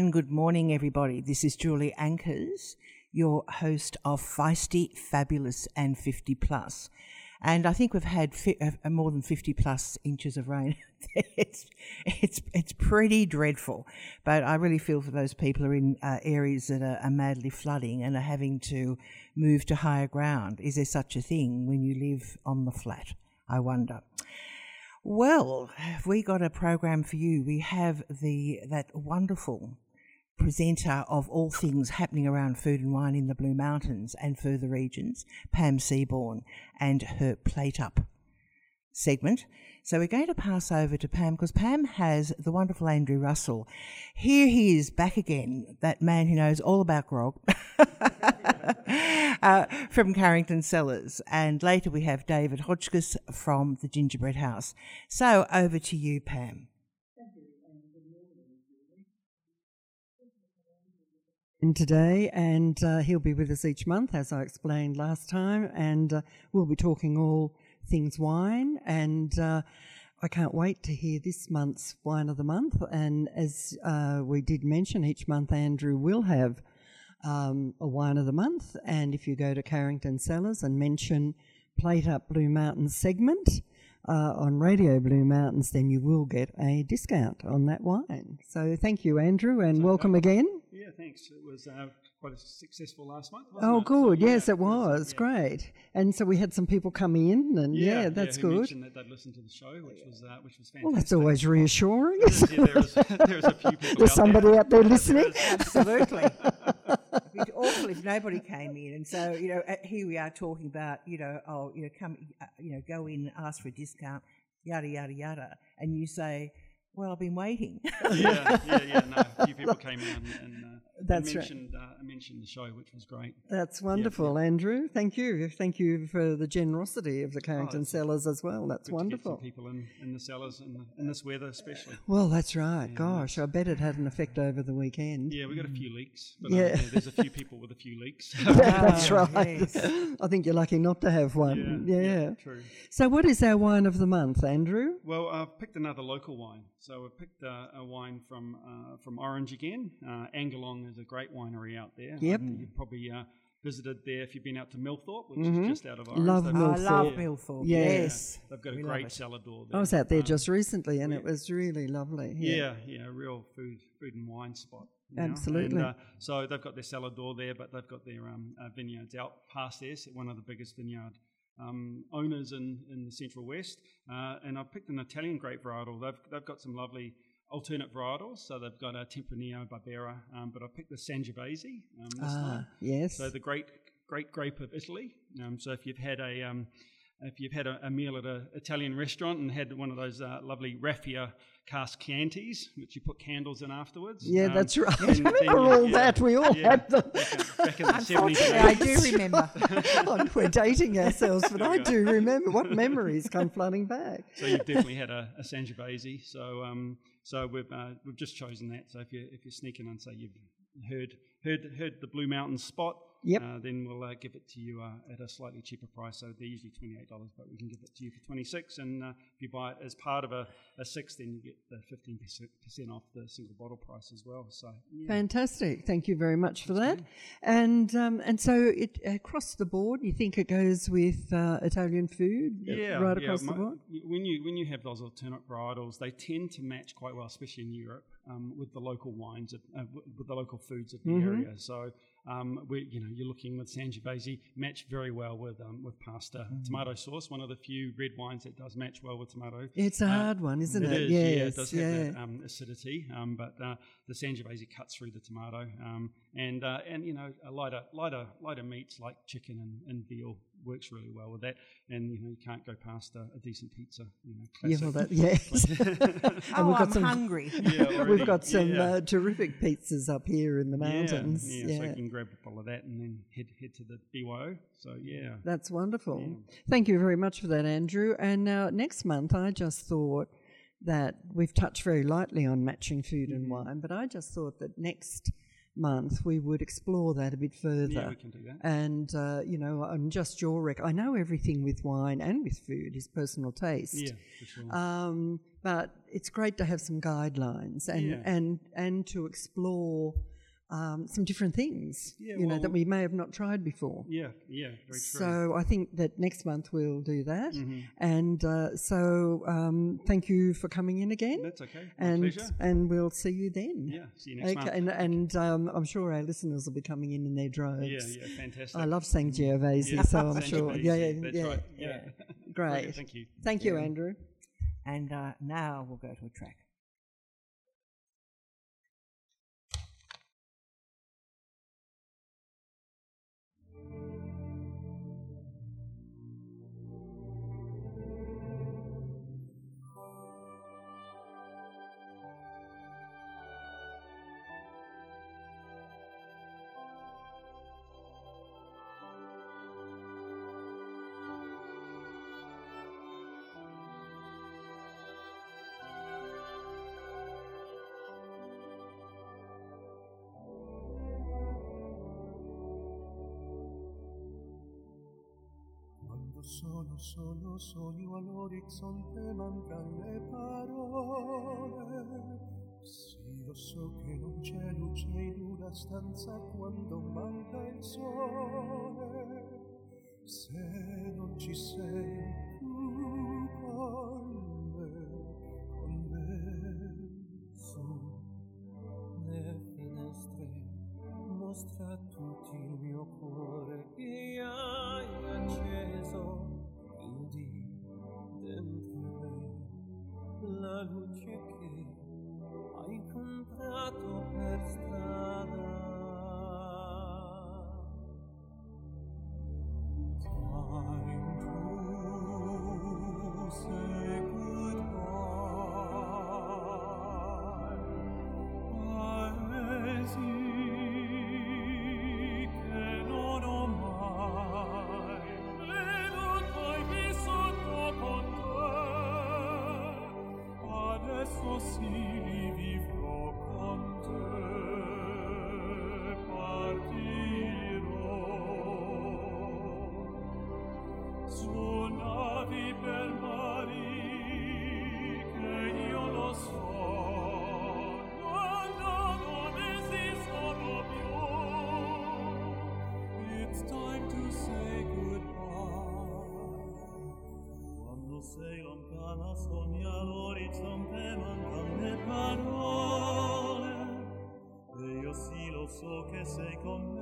And good morning, everybody. This is Julie Ankers, your host of Feisty, Fabulous, and 50 Plus. And I think we've had fi- uh, more than 50 plus inches of rain. it's, it's, it's pretty dreadful. But I really feel for those people who are in uh, areas that are, are madly flooding and are having to move to higher ground. Is there such a thing when you live on the flat? I wonder. Well, have we got a program for you? We have the that wonderful presenter of all things happening around food and wine in the Blue Mountains and further regions, Pam Seaborn, and her plate up segment. So we're going to pass over to Pam because Pam has the wonderful Andrew Russell. Here he is back again, that man who knows all about grog uh, from Carrington Cellars. And later we have David Hotchkiss from the Gingerbread House. So over to you, Pam. In today, and uh, he'll be with us each month, as I explained last time, and uh, we'll be talking all things wine. And uh, I can't wait to hear this month's wine of the month. And as uh, we did mention, each month Andrew will have um, a wine of the month. And if you go to Carrington Cellars and mention Plate Up Blue Mountains segment, uh, on Radio Blue Mountains, then you will get a discount on that wine. So thank you, Andrew, and welcome again. Yeah, thanks. It was uh, quite a successful last month. oh, it? good. So, yes, yeah, it was. Yeah. Great. And so we had some people come in, and yeah, yeah that's yeah, good. mentioned that they'd listened to the show, which was uh, which was fantastic. Well, that's always reassuring. yeah, there's, there's a few people. There's out somebody there. out there listening. Absolutely. It'd be awful if nobody came in, and so you know, here we are talking about you know, oh, you know, come, uh, you know, go in, ask for a discount, yada yada yada, and you say, well, I've been waiting. yeah, yeah, yeah. No, a few people came in and. Uh, that's mentioned, right. Uh, I mentioned the show, which was great. That's wonderful, yeah, yeah. Andrew. Thank you. Thank you for the generosity of the Carrington oh, cellars as well. That's wonderful. people in, in the cellars in, in this weather, especially. Well, that's right. Yeah, Gosh, I bet it had an effect over the weekend. Yeah, we got a few leaks. But, uh, yeah. Um, there's a few people with a few leaks. that's right. Yes. I think you're lucky not to have one. Yeah, true. So, what is our wine of the month, Andrew? Well, I've picked another local wine. So, I've picked uh, a wine from uh, from Orange again. Uh, Angullong is a great winery out there. Yep. you've probably uh, visited there if you've been out to Millthorpe, which mm-hmm. is just out of Orange. Love They've Millthorpe. I love Millthorpe. Yes. Yeah. They've got a great cellar door there. I was out there um, just recently and yeah. it was really lovely. Yeah, yeah, yeah real food food and wine spot. Absolutely. And, uh, so they've got their cellar door there, but they've got their um, uh, vineyards out past there, so one of the biggest vineyard um, owners in, in the Central West. Uh, and I've picked an Italian grape varietal. They've, they've got some lovely alternate varietals. So they've got a Tempranillo Barbera, um, but I picked the Sangiovese um, this ah, time. Yes. So the great great grape of Italy. Um, so if you've had a um, if you've had a, a meal at an Italian restaurant and had one of those uh, lovely raffia cast Chiantis, which you put candles in afterwards. Yeah, um, that's right. I remember all yeah, that. We all yeah, had them. Back in, back in the 70s. I do remember. oh, we're dating ourselves, but I do remember. What memories come flooding back? So you've definitely had a, a Sangiovese. So um, so we've uh, we've just chosen that. So if you if you're sneaking and say you've heard heard heard the Blue Mountain spot, Yep. uh, then we'll uh, give it to you uh, at a slightly cheaper price. So they're usually twenty eight dollars, but we can give it to you for twenty six. And uh, if you buy it as part of a, a six, then you get the fifteen percent off the single bottle price as well. So yeah. Fantastic. Thank you very much for that. And um, and so it across the board, you think it goes with uh, Italian food yeah, right yeah, across the board? When you when you have those alternate varietals, they tend to match quite well, especially in Europe, um, with the local wines, of, uh, with the local foods of the Mm-hmm. area. So um, we, you know, you're looking with Sangiovese match very well with um, with pasta, Mm. tomato sauce. One of the few red wines that does match well with tomato. It's a Uh, hard one, isn't it? It is, yes, yeah. It does have that um, acidity, um, but uh, the Sangiovese cuts through the tomato, um, and uh, and you know a lighter lighter lighter meats like chicken and, and veal works really well with that. And you know you can't go past a, a decent pizza. You know, yeah, well, that, yes. and oh, we've got I'm some. hungry. yeah, We've got some yeah. uh, terrific pizzas up here in the mountains. Yeah, Yeah, so you can grab a bottle of that and then head head to the BYO. So yeah, that's wonderful. Thank you very much for that, Andrew. And now next month, I just thought that we've touched very lightly on matching food and Mm-hmm. wine, but I just thought that next month we would explore that a bit further. yeah, we can do that. And uh, you know, I'm just your rec, I know everything with wine and with food is personal taste. Yeah, for sure. Um, but it's great to have some guidelines and Yeah. and and to explore um, some different things. Yeah, you know that we may have not tried before. yeah, yeah, very true. So I think that next month we'll do that. Mm-hmm. And uh, so um, thank you for coming in again. That's okay. My and pleasure. and we'll see you then. Yeah, see you next month. Okay, and, and um, I'm sure our listeners will be coming in in their droves. Yeah, yeah, fantastic. I love Sangiovese, Yeah, so I'm sure. Yeah, yeah, that's yeah, right. yeah. Yeah. Great. good, Thank you. Thank you, Andrew. And uh, now we'll go to a track. Solo sogno all'orizzonte mancan le parole. Sì, lo so che non c'è luce in una stanza quando manca il sole. Se non ci sei sei con me,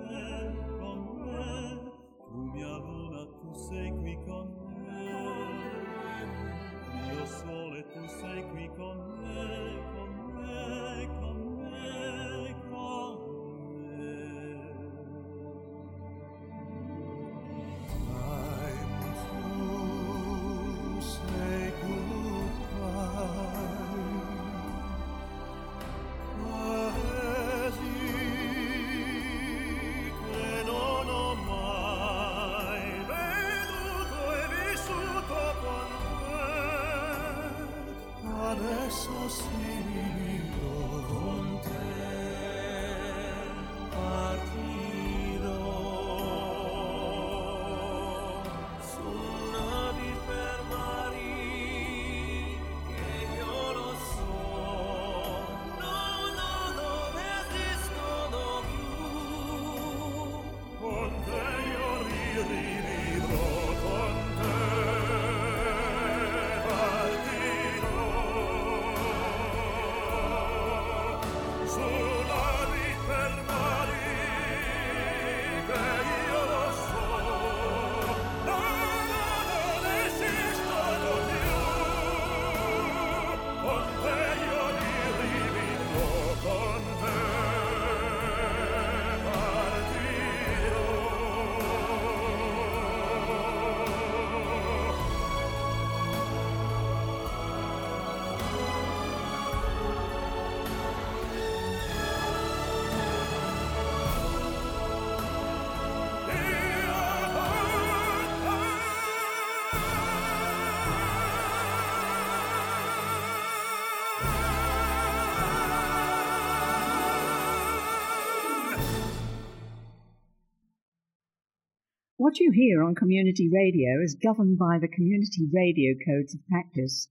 What you hear on community radio is governed by the Community Radio Codes of Practice.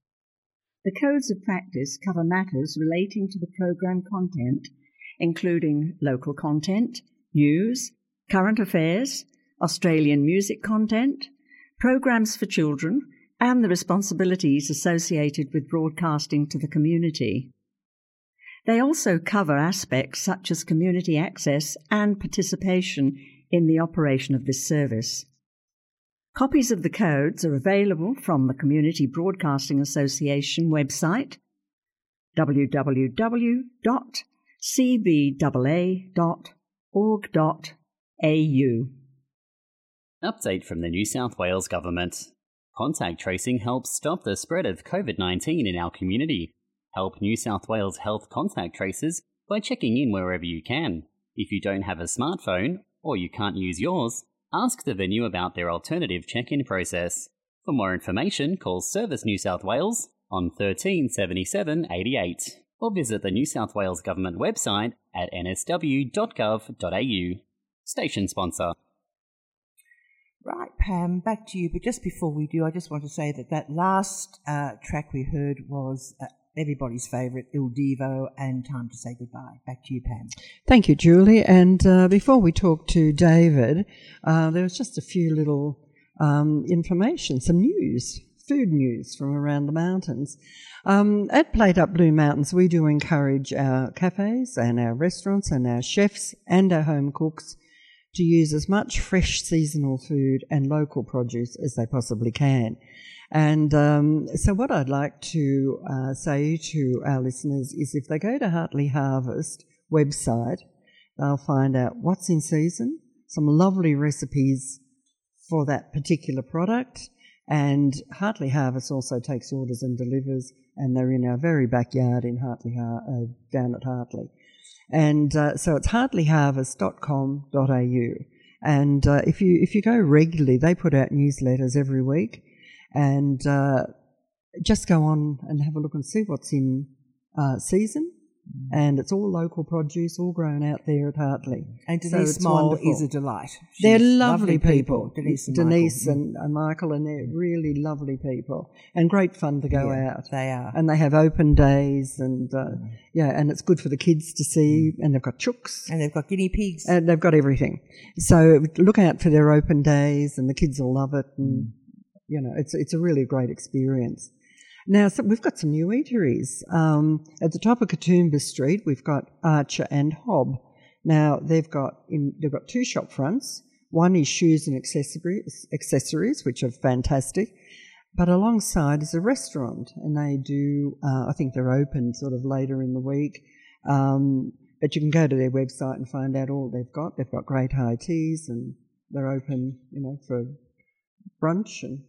The Codes of Practice cover matters relating to the program content, including local content, news, current affairs, Australian music content, programs for children, and the responsibilities associated with broadcasting to the community. They also cover aspects such as community access and participation in the operation of this service. Copies of the codes are available from the Community Broadcasting Association website www.cbaa.org.au. Update from the New South Wales Government. Contact tracing helps stop the spread of COVID 19 in our community. Help New South Wales Health contact tracers by checking in wherever you can. If you don't have a smartphone or you can't use yours, ask the venue about their alternative check in process. For more information, call Service New South Wales on 1377 88 or visit the New South Wales Government website at nsw.gov.au. Station sponsor. Right, Pam, back to you. But just before we do, I just want to say that that last uh, track we heard was uh, everybody's favourite, Il Divo, and Time to Say Goodbye. Back to you, Pam. Thank you, Julie. And uh, before we talk to David, uh, there was just a few little um, information, some news, food news from around the mountains. Um, at Plate Up Blue Mountains, we do encourage our cafes and our restaurants and our chefs and our home cooks to use as much fresh seasonal food and local produce as they possibly can. And um, so, what I'd like to uh, say to our listeners is if they go to Hartley Harvest website, they'll find out what's in season, some lovely recipes for that particular product. And Hartley Harvest also takes orders and delivers, and they're in our very backyard in Hartley, uh, down at Hartley. And uh, so it's hartleyharvest.com.au. And uh, if you if you go regularly, they put out newsletters every week, and uh, just go on and have a look and see what's in uh, season. And it's all local produce, all grown out there at Hartley. And Denise it's Small wonderful. is a delight. They're She's lovely, people. Denise and Denise Michael. and, and Michael, and they're really lovely people, and great fun to go Yeah, out. They are. And they have open days, and uh, yeah, and it's good for the kids to see. Mm. And they've got chooks, And they've got guinea pigs. and they've got everything. So look out for their open days, and the kids will love it. And mm. you know, it's it's a really great experience. Now so we've got some new eateries um, at the top of Katoomba Street. We've got Archer and Hob. Now they've got in, they've got two shop fronts. One is shoes and accessories, accessories, which are fantastic. But alongside is a restaurant, and they do. Uh, I think they're open sort of later in the week. Um, but you can go to their website and find out all they've got. They've got great high teas, and they're open, you know, for brunch. And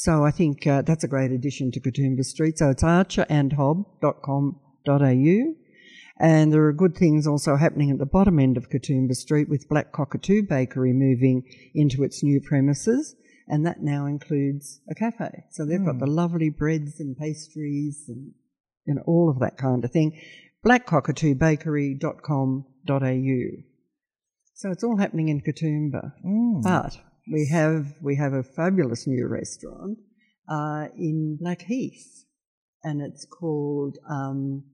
so I think uh, that's a great addition to Katoomba Street. So it's archerandhob.com.au. And there are good things also happening at the bottom end of Katoomba Street with Black Cockatoo Bakery moving into its new premises. And that now includes a cafe. So they've got the lovely breads and pastries and you know, all of that kind of thing. blackcockatoobakery.com.au. So it's all happening in Katoomba. But we have we have a fabulous new restaurant uh, in Blackheath, and it's called um,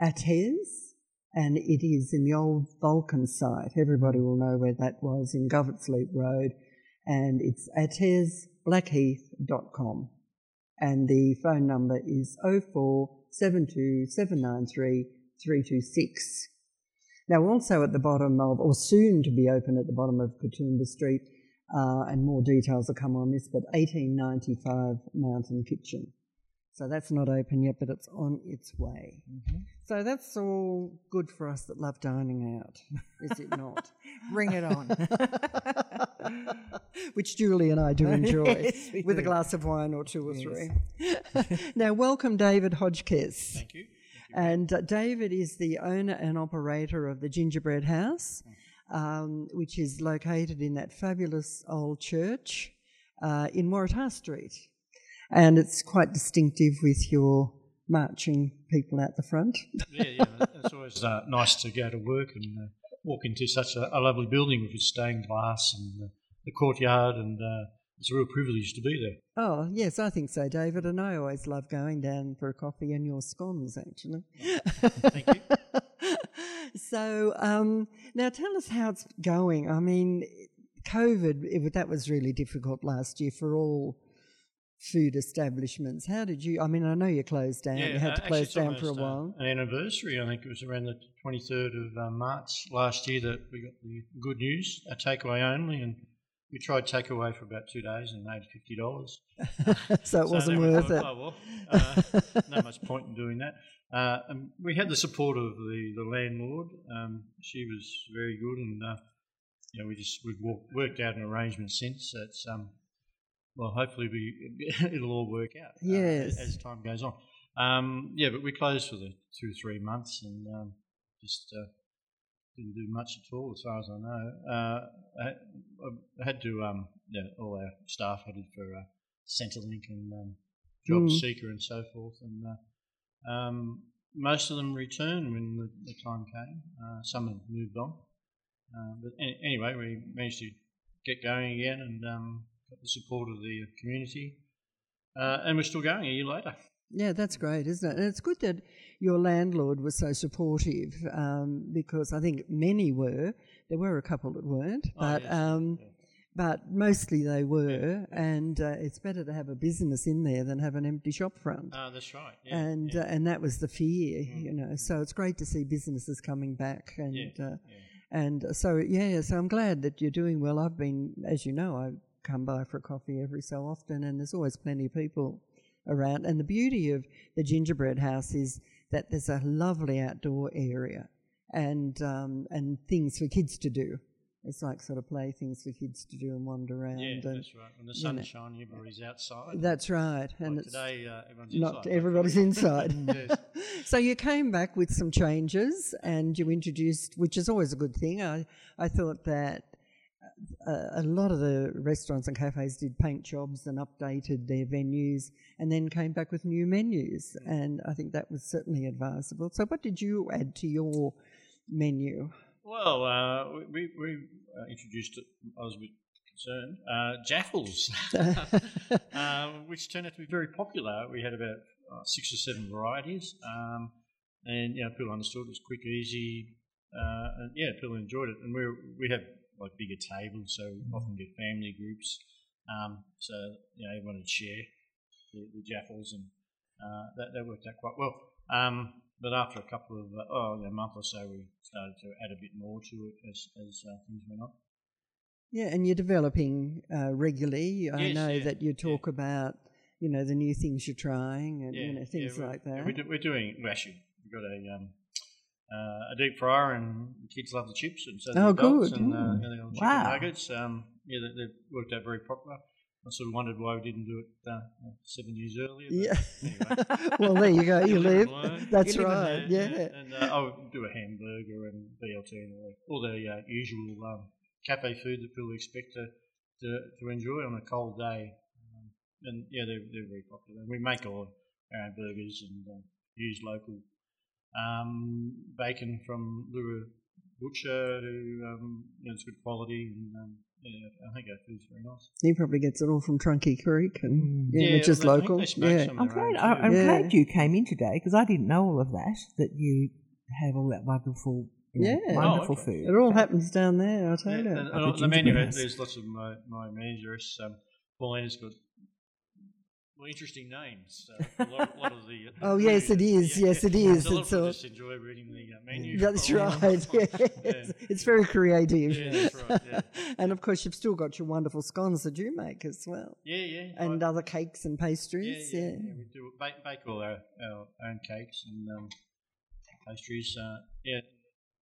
Ates, and it is in the old Vulcan site. Everybody will know where that was in Govetts Leap Road, and it's atesblackheath.com, and the phone number is 0472 793 326. Now, also at the bottom of, or soon to be open at the bottom of Katoomba Street, uh, and more details will come on this, but 1895 Mountain Kitchen. So that's not open yet, but it's on its way. So that's all good for us that love dining out, is it not? Bring it on. Which Julie and I do enjoy Yes, we with a glass of wine or two or three. now, welcome David Hodgkiss. Thank you. And uh, David is the owner and operator of the Gingerbread House, um, which is located in that fabulous old church uh, in Waratah Street. And it's quite distinctive with your marching people out the front. yeah, yeah. It's always uh, nice to go to work and uh, walk into such a, a lovely building with its stained glass and uh, the courtyard, and uh, it's a real privilege to be there. Oh, yes, I think so, David. And I always love going down for a coffee and your scones, actually. Thank you. So, um, now tell us how it's going. I mean, COVID, it, that was really difficult last year for all food establishments. How did you? I mean, I know you closed down. you had to close down for a uh, while. An anniversary, I think it was around the 23rd of uh, March last year that we got the good news, a takeaway only, and we tried takeaway for about two days and made fifty dollars. so it wasn't worth it. Well, uh, no much point in doing that. Uh, and we had the support of the, the landlord. Um, she was very good, and uh, you know, we just we've walk, worked out an arrangement since. That's um, well, hopefully we it'll all work out. uh, Yes. as, as time goes on. Um, yeah, but we closed for the two three months and um, just uh, didn't do much at all, as far as I know. Uh, I, I had to um, yeah, all our staff headed for uh, Centrelink and um, Job Mm. Seeker and so forth, and uh, um, most of them returned when the, the time came. Uh, some have moved on, uh, but any, anyway, we managed to get going again and um, got the support of the community, uh, and we're still going a year later. Yeah, that's great, isn't it? And it's good that your landlord was so supportive um, because I think many were. There were a couple that weren't, Oh, but yes, um, yeah. But mostly they were. And uh, it's better to have a business in there than have an empty shop front. Ah, that's right. Yeah, and yeah. Uh, and that was the fear, you know. So it's great to see businesses coming back, and Yeah, uh, yeah. and so yeah. So I'm glad that you're doing well. I've been, as you know, I come by for a coffee every so often, and there's always plenty of people around. And the beauty of the gingerbread house is that there's a lovely outdoor area, and um, and things for kids to do. It's like sort of playthings for kids to do and wander around. Yeah, and that's right. When the you sun's know. shining, everybody's outside. that's right. And Like today, uh, everyone's not inside. everybody's inside. So you came back with some changes and you introduced, which is always a good thing. I, I thought that uh, a lot of the restaurants and cafes did paint jobs and updated their venues and then came back with new menus. And I think that was certainly advisable. So, what did you add to your menu? Well, uh, we, we, uh, introduced it, I was a bit concerned, uh, Jaffles, uh, which turned out to be very popular. We had about uh, six or seven varieties, um, and you know, people understood it was quick, easy, uh, and yeah, people enjoyed it. And we we have like bigger tables, so we often get family groups. Um, so you know, everyone would share the, the Jaffles, and uh, that, that worked out quite well. Um, but after a couple of uh, oh, a month or so, we started to add a bit more to it as as uh, things went on. Yeah, and you're developing uh, regularly. I Yes, know yeah, that you yeah. talk about, you know, the new things you're trying and you know things we're- like yeah, that. we're, we're doing. We actually we've got a um, uh, a deep fryer, and kids love the chips, and so Oh, the adults, good. and uh, Mm. yeah, they got chicken Wow. nuggets. Um, yeah, they've worked out very popular. I sort of wondered why we didn't do it uh, seven years earlier. Yeah. Anyway. well, there you go. You live live. That's You right. learn, Yeah. And uh, I'll do a hamburger and BLT and all, all the uh, usual um, cafe food that people expect to, to, to enjoy on a cold day. Um, and yeah, they're, they're very popular. And we make all our own burgers and uh, use local um, bacon from Leura Butcher, who um, you know, it's good quality. And um, yeah, I think our food's very nice. He probably gets it all from Trunky Creek, and yeah, Yeah, which is they- I think local. Yeah. I'm of their own glad. I, I'm Yeah. glad you came in today because I didn't know all of that. That you have all that wonderful, you Yeah. wonderful Oh, okay. food. It all happens down there. I'll tell Yeah, you. and, and the on the menu, there's lots of my, my managers. Um, Paulina's got well, interesting names. A lot, lot of the. Oh, yes, it is. Yes, it is. So a It's all- just enjoy reading the uh, menu. That's right. Paulina. Yes. It's very creative. Yeah, that's right, yeah. and of course, you've still got your wonderful scones that you make as well, Yeah, yeah. and I- other cakes and yeah, pastries. yeah, yeah, We do bake, bake all our, our own cakes and um, pastries. Uh, yeah,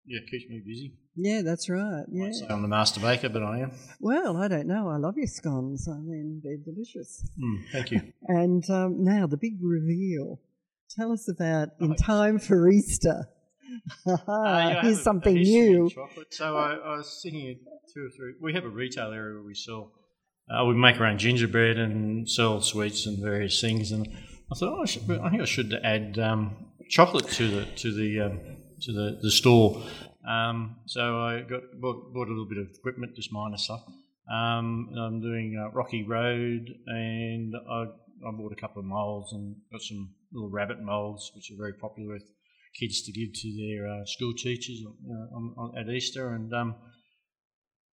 yeah, keeps me busy. Yeah, that's right. Yeah. I'd say I'm the master baker, but I am. Well, I don't know. I love your scones. I mean, they're delicious. Mm, thank you. And um, now the big reveal. Tell us about in Oh, time for Easter. Uh, yeah, Here's something new. Chocolate. So I, I was thinking two or three. We have a retail area where we sell. Uh, we make our own gingerbread and sell sweets and various things. And I thought, oh, I, should, I think I should add um, chocolate to the to the um, to the, the store. Um, so I got bought, bought a little bit of equipment, just minor stuff, Um, I'm doing uh, Rocky Road, and I, I bought a couple of molds and got some little rabbit molds, which are very popular with kids to give to their uh, school teachers uh, on, on, at Easter. And um,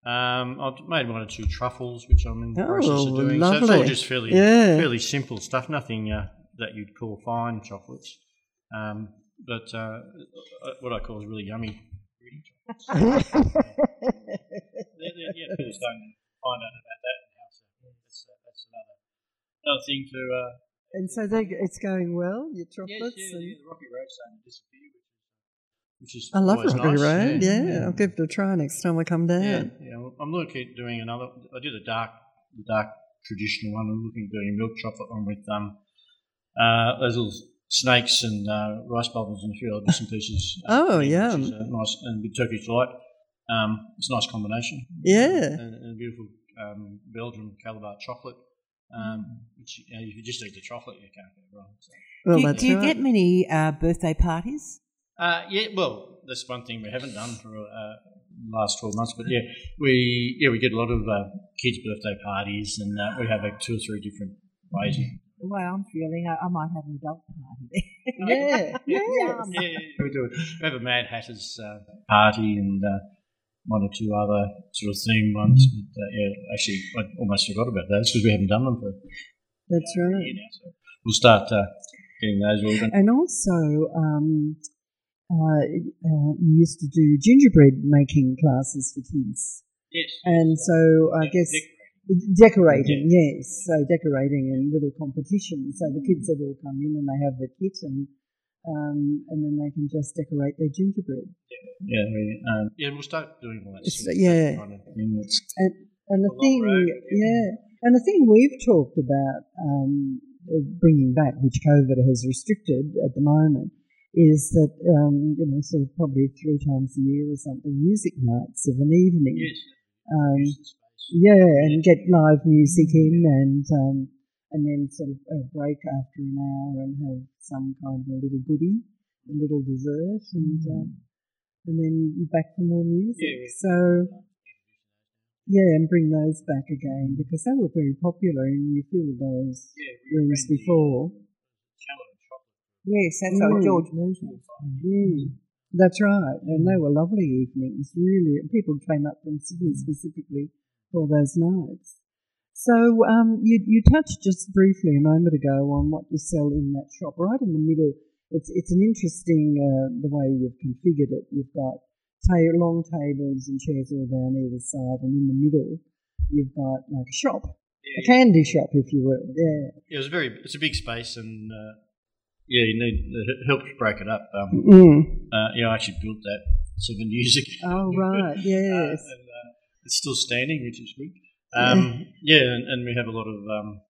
um, I've made one or two truffles, which I'm in the process Oh, of doing. So it's all just fairly, Yeah. fairly simple stuff, nothing uh, that you'd call fine chocolates. Um, but uh, uh, what I call is really yummy. Yeah, people don't find out about that in house. That's, uh, that's another, another thing to. Uh, and so they, it's going well, your yes, chocolates. yeah, and- yeah, the Rocky Road starting to disappear, which is, which is I love Rocky nice. Road. Yeah, I'll give it a try next time I come down. Yeah, yeah. well, I'm looking at doing another. I did a dark, the dark traditional one. I'm looking at doing a milk chocolate one with um, uh, those little snakes and uh, rice bubbles and a few other bits and pieces. uh, Oh, which is, yum. uh, nice and with Turkish delight. Um, it's a nice combination. Yeah. and, and a beautiful um, Belgian Callebaut chocolate. Um, which you know, if you just eat the chocolate, you can't go wrong. So. Well, do you, do you right. get many uh, birthday parties? Uh, yeah, well, that's one thing we haven't done for uh, the last twelve months. But yeah, we yeah we get a lot of uh, kids' birthday parties, and uh, we have like two or three different ways. Of The way I'm feeling, I, I might have an adult party. yeah, yeah. Yeah, we do. We have a Mad Hatters uh, party and uh, one or two other sort of themed ones. But uh, yeah, actually, I almost forgot about those because we haven't done them for That's a right. year now. So we'll start uh, getting those organized. And also, um, uh, uh, you used to do gingerbread making classes for kids. Yes. And so I Yeah, guess decorating. decorating, yes. So decorating and little competitions. So the kids would all come in and they have the kit and um, and then they can just decorate their gingerbread. Yeah, we, um, yeah, we'll start doing all that. It's- sort of yeah. kind of thing. And and the thing, road, yeah, and the thing we've talked about um, uh, bringing back, which COVID has restricted at the moment, is that um, you know, sort of probably three times a year or something, music nights of an evening. yes. Um, use the space. Yeah, and get live music in, and um, and then sort of a break after an hour and have some kind of a little goodie, a little dessert, and uh, and then back for more music. Yeah, so yeah, and bring those back again because they were very popular, and you filled those Yeah, we rooms before. Cello and yes, that's Mm. right, George Newton. Mm. That's right, and they were lovely evenings. Really, people came up from Sydney specifically for those nights. So um, you you touched just briefly a moment ago on what you sell in that shop, right in the middle. It's it's an interesting uh, the way you've configured it. You've got ta- long tables and chairs all down either side, and in the middle you've got like a shop, a candy shop, if you will. Yeah. Yeah, it was very. It's a big space, and uh, yeah, you need it helps break it up. Um, Mm. uh, yeah, I actually built that seven years ago. Oh right, Uh, yes. and, it's still standing, which is good. Um, yeah, and, and we have a lot of um,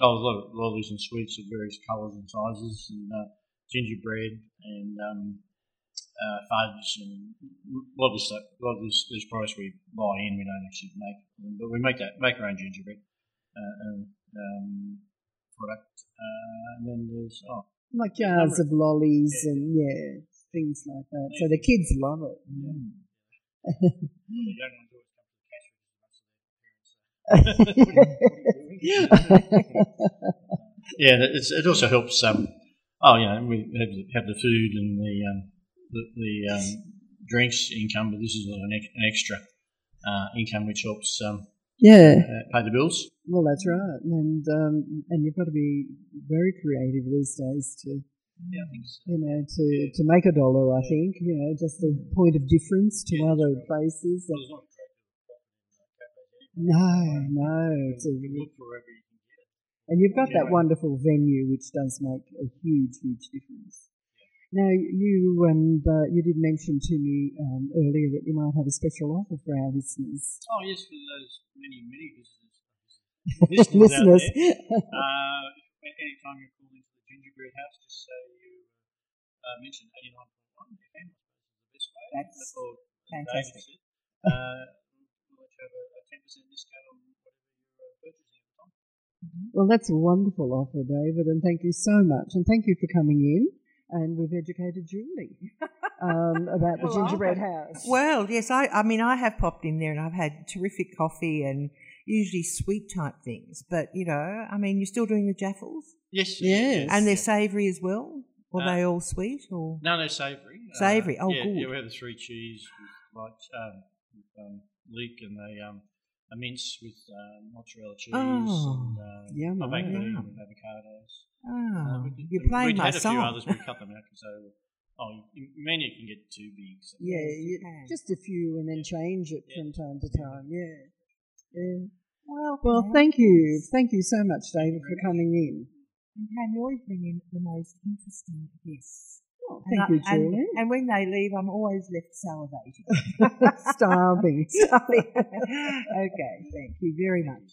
oh, a lot of lollies and sweets of various colours and sizes, and uh, gingerbread and um, uh, fudge and a lot of this stuff. A lot of this, these products we buy in, we don't actually make, them, but we make that make our own gingerbread uh, and, um, product. Uh, and then there's oh, like jars of lollies and yeah, things like that. So the kids love it. Mm. the young ones always come to the cash register once they're Yeah, it's, it also helps. Um, oh, you know, we have, the- have the food and the um, the, the um, drinks income, but this is an, an extra uh, income which helps um, yeah, uh, pay the bills. well, that's right, and um, and you've got to be very creative these days to Yeah, so. you know to to make a dollar. I think you know just the point of difference to Yeah, other right. places. Well, No, no, it's a, You look wherever you can get it. and you've got that wonderful venue, which does make a huge, huge difference. Now, you and uh, you did mention to me um, earlier that you might have a special offer for our listeners. Oh, yes, for those many, many visitors. listeners listeners. Uh, if anytime you call into the Gingerbread House, just say you uh, mention 89.1 FM, I suppose the best way. That's or, as David fantastic. Uh, we'll have a, a 10% discount on whatever you're uh, purchasing at the time. well, that's a wonderful offer, David, and thank you so much. And thank you for coming in. And we've educated Julie um, about the Well, gingerbread house. Well, yes, I, I mean, I have popped in there and I've had terrific coffee and usually sweet type things. But you know, I mean, you're still doing the jaffles, Yes. Yes. and they're savoury as well. Or Uh, they all sweet? Or No, they're savoury. Savoury, oh, yeah, good. Yeah, we have the three cheese with like um, with, um, leek and they um, a mince with um, mozzarella cheese Oh, and uh, yum, avocado yum. with avocados. oh, Uh, we did- you're playing we'd my had a few others, we cut them out because they were. Oh, you- many can get too big. So. Yeah, you you- just a few and then change it Yeah. from time to time. Yeah. yeah. Well, Well, Pam, thank you. Thank you so much, David, for coming in. And Pam, you always bring in the most interesting guests. Oh, And thank I- you, and, Julie. and when they leave, I'm always left salivating. starving, Starving. okay, thank you very much.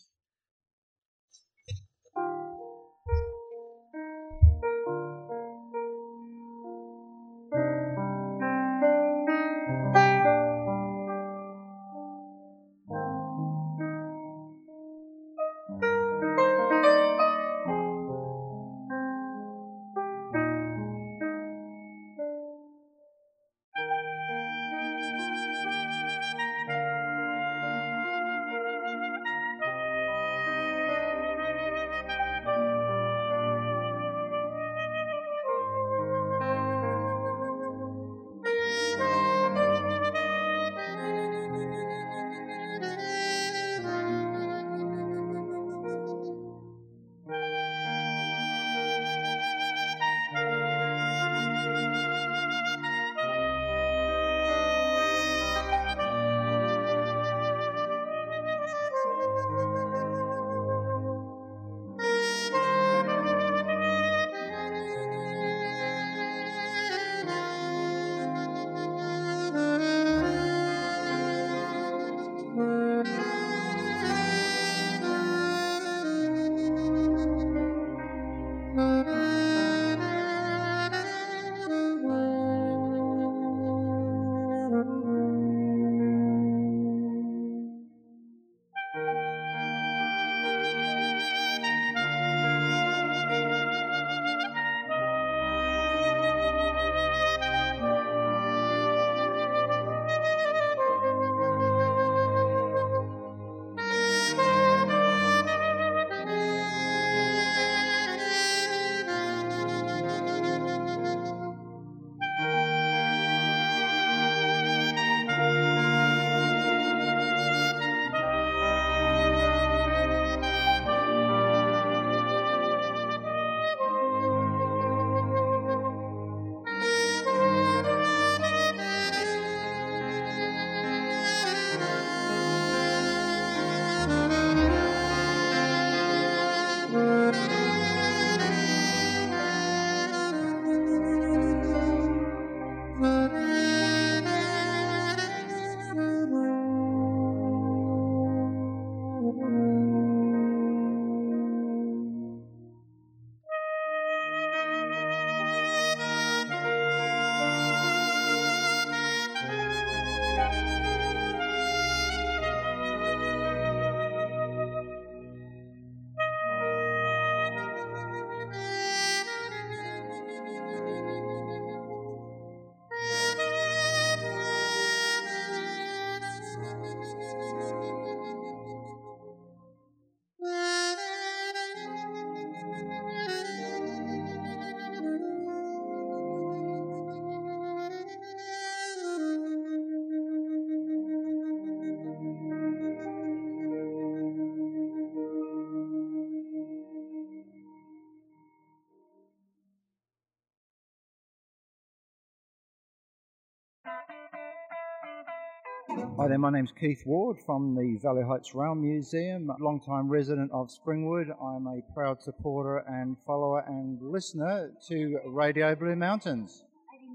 Hi there, my name's Keith Ward from the Valley Heights Rail Museum, long-time resident of Springwood. I'm a proud supporter and follower and listener to Radio Blue Mountains.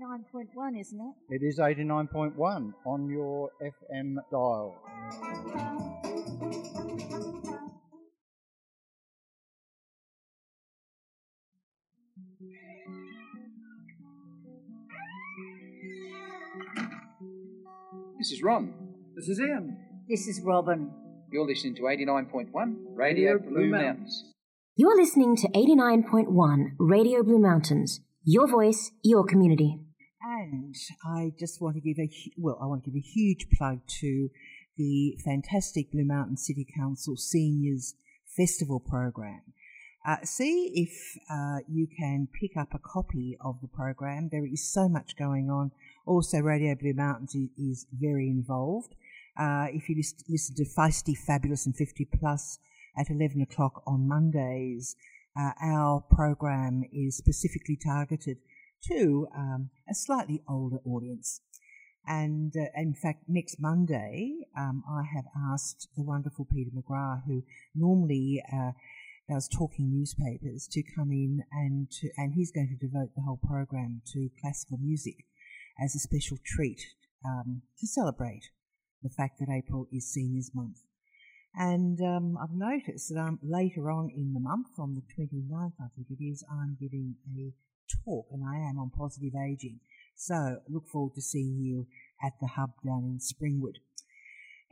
89.1, isn't it? It is 89.1 on your FM dial. This is Ron. This is Ian. This is Robin. You're listening to 89.1 Radio Blue Mountains. You're listening to 89.1 Radio Blue Mountains. Your voice, your community. And I just want to give a hu- well, I want to give a huge plug to the fantastic Blue Mountain City Council Seniors Festival program. Uh, see if uh, you can pick up a copy of the program. There is so much going on. Also, Radio Blue Mountains is, is very involved. Uh, if you listen, listen to Feisty, Fabulous, and 50 Plus at 11 o'clock on Mondays, uh, our program is specifically targeted to um, a slightly older audience. And uh, in fact, next Monday, um, I have asked the wonderful Peter McGrath, who normally uh, does talking newspapers, to come in and to, and he's going to devote the whole program to classical music as a special treat um, to celebrate the fact that April is Seniors Month. And um, I've noticed that um, later on in the month, on the 29th, I think it is, I'm giving a talk, and I am on positive aging. So look forward to seeing you at the hub down in Springwood.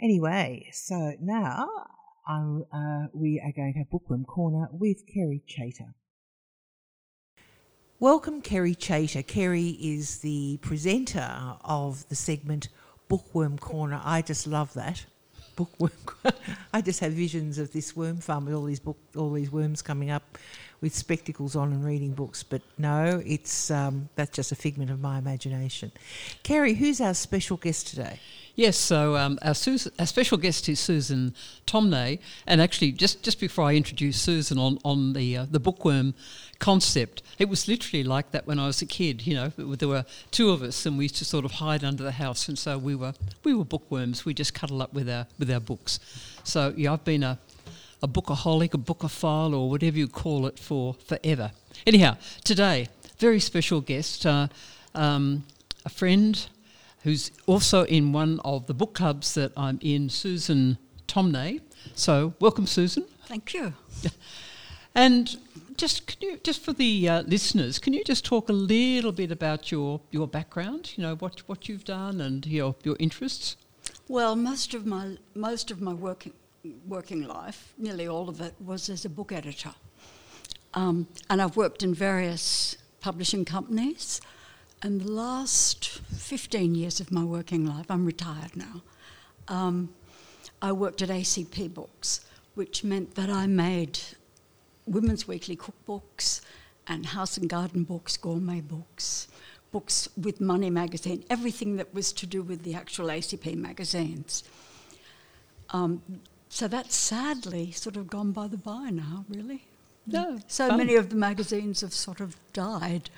Anyway, so now uh, we are going to have Bookworm Corner with Kerry Chater. Welcome, Kerry Chater. Kerry is the presenter of the segment Bookworm Corner. I just love that. Bookworm. I just have visions of this worm farm with all these book, all these worms coming up with spectacles on and reading books. But no, it's um, that's just a figment of my imagination. Kerry, who's our special guest today? Yes, so um, our, our special guest is Susan Tomney, and actually, just, just before I introduce Susan on on the uh, the bookworm concept, it was literally like that when I was a kid. You know, there were two of us, and we used to sort of hide under the house, and so we were we were bookworms. We just cuddle up with our with our books. So yeah, I've been a a bookaholic, a bookophile, or whatever you call it for forever. Anyhow, today, very special guest, uh, um, a friend who's also in one of the book clubs that I'm in, Susan Tomney. So, welcome, Susan. Thank you. And just can you, just for the uh, listeners, can you just talk a little bit about your, your background? You know what what you've done and your your interests. Well, most of my most of my working working life, nearly all of it, was as a book editor, um, and I've worked in various publishing companies. And the last 15 years of my working life, I'm retired now, um, I worked at ACP Books, which meant that I made Women's Weekly cookbooks and house and garden books, gourmet books, books with Money magazine, everything that was to do with the actual ACP magazines. Um, so that's sadly sort of gone by the by now, really. No, so fun. many of the magazines have sort of died.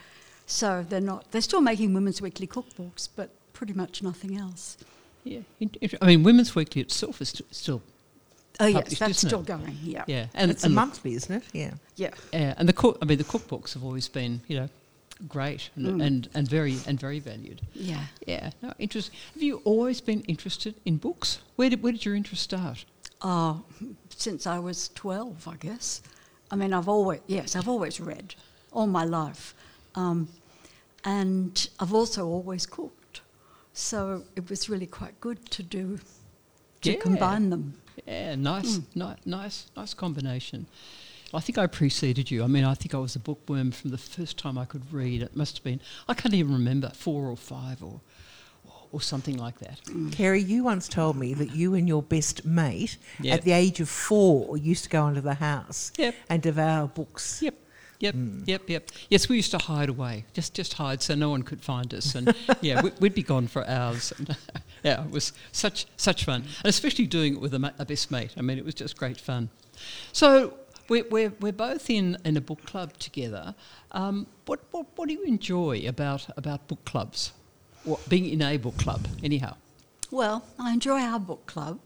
So they're not. They're still making Women's Weekly cookbooks, but pretty much nothing else. Yeah, I mean, Women's Weekly itself is st- still. Oh yes, that's still it? going. Yeah, yeah, and it's and a monthly, isn't it? Yeah, yeah, yeah. And the cook, I mean, the cookbooks have always been, you know, great and, mm. and, and very and very valued. Yeah, yeah. No, interest. Have you always been interested in books? Where did where did your interest start? Oh, since I was twelve, I guess. I mean, I've always yes, I've always read all my life. Um, and I've also always cooked. So it was really quite good to do, to yeah. combine them. Yeah, nice, mm. ni- nice, nice combination. I think I preceded you. I mean, I think I was a bookworm from the first time I could read. It must have been, I can't even remember, four or five or or something like that. Mm. Kerry, you once told me that you and your best mate, yep. at the age of four, used to go into the house yep. and devour books. Yep. Yep, mm. yep, yep. Yes, we used to hide away, just just hide so no one could find us, and yeah, we, would be gone for hours. And, yeah, it was such such fun, and especially doing it with a, ma- a best mate. I mean, it was just great fun. So we're we're, we're both in, in a book club together. Um, what, what what do you enjoy about about book clubs? What being in a book club, anyhow? Well, I enjoy our book club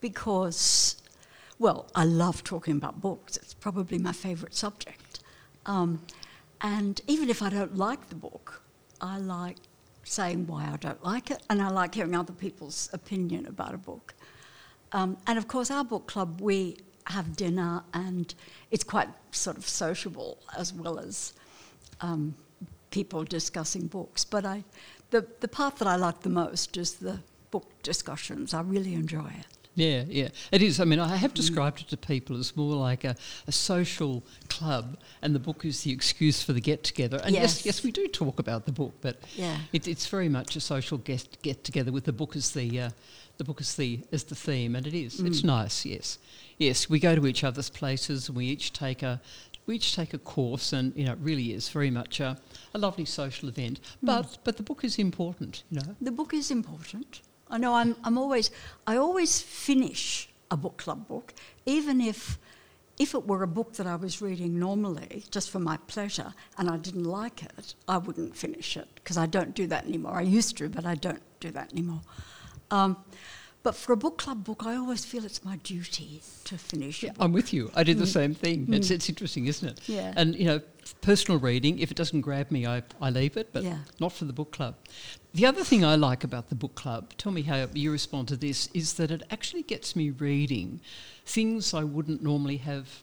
because, well, I love talking about books. It's probably my favourite subject. Um, and even if I don't like the book, I like saying why I don't like it, and I like hearing other people's opinion about a book. Um, and of course, our book club, we have dinner, and it's quite sort of sociable as well as um, people discussing books. But I, the, the part that I like the most is the book discussions. I really enjoy it. Yeah, yeah, it is. I mean, I have described it to people as more like a, a social club, and the book is the excuse for the get together. And yes. yes, yes, we do talk about the book, but yeah. it, it's very much a social get get together with the book as the uh, the book is the is the theme, and it is. Mm. It's nice. Yes, yes. We go to each other's places, and we each take a we each take a course, and you know, it really is very much a, a lovely social event. Mm. But but the book is important. You know, the book is important. I know. I'm I'm always I always finish a book club book, even if if it were a book that I was reading normally, just for my pleasure, and I didn't like it, I wouldn't finish it because I don't do that anymore. I used to, but I don't do that anymore. Um, but for a book club book, I always feel it's my duty to finish yeah, I'm with you. I did the mm. same thing. Mm. It's, it's interesting, isn't it? Yeah. And, you know, personal reading, if it doesn't grab me, I, I leave it, but yeah. not for the book club. The other thing I like about the book club, tell me how you respond to this, is that it actually gets me reading things I wouldn't normally have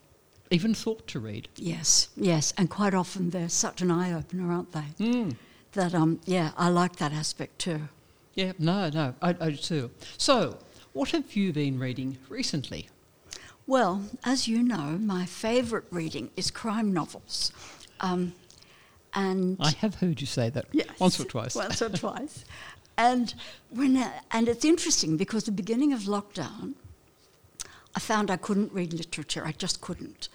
even thought to read. Yes, yes. And quite often they're such an eye opener, aren't they? Mm. That, um, yeah, I like that aspect too. Yeah, no, no, I, I do too. So, what have you been reading recently? Well, as you know, my favourite reading is crime novels. Um, and I have heard you say that yes, once or twice. once or twice. And when uh, and it's interesting because the beginning of lockdown, I found I couldn't read literature. I just couldn't.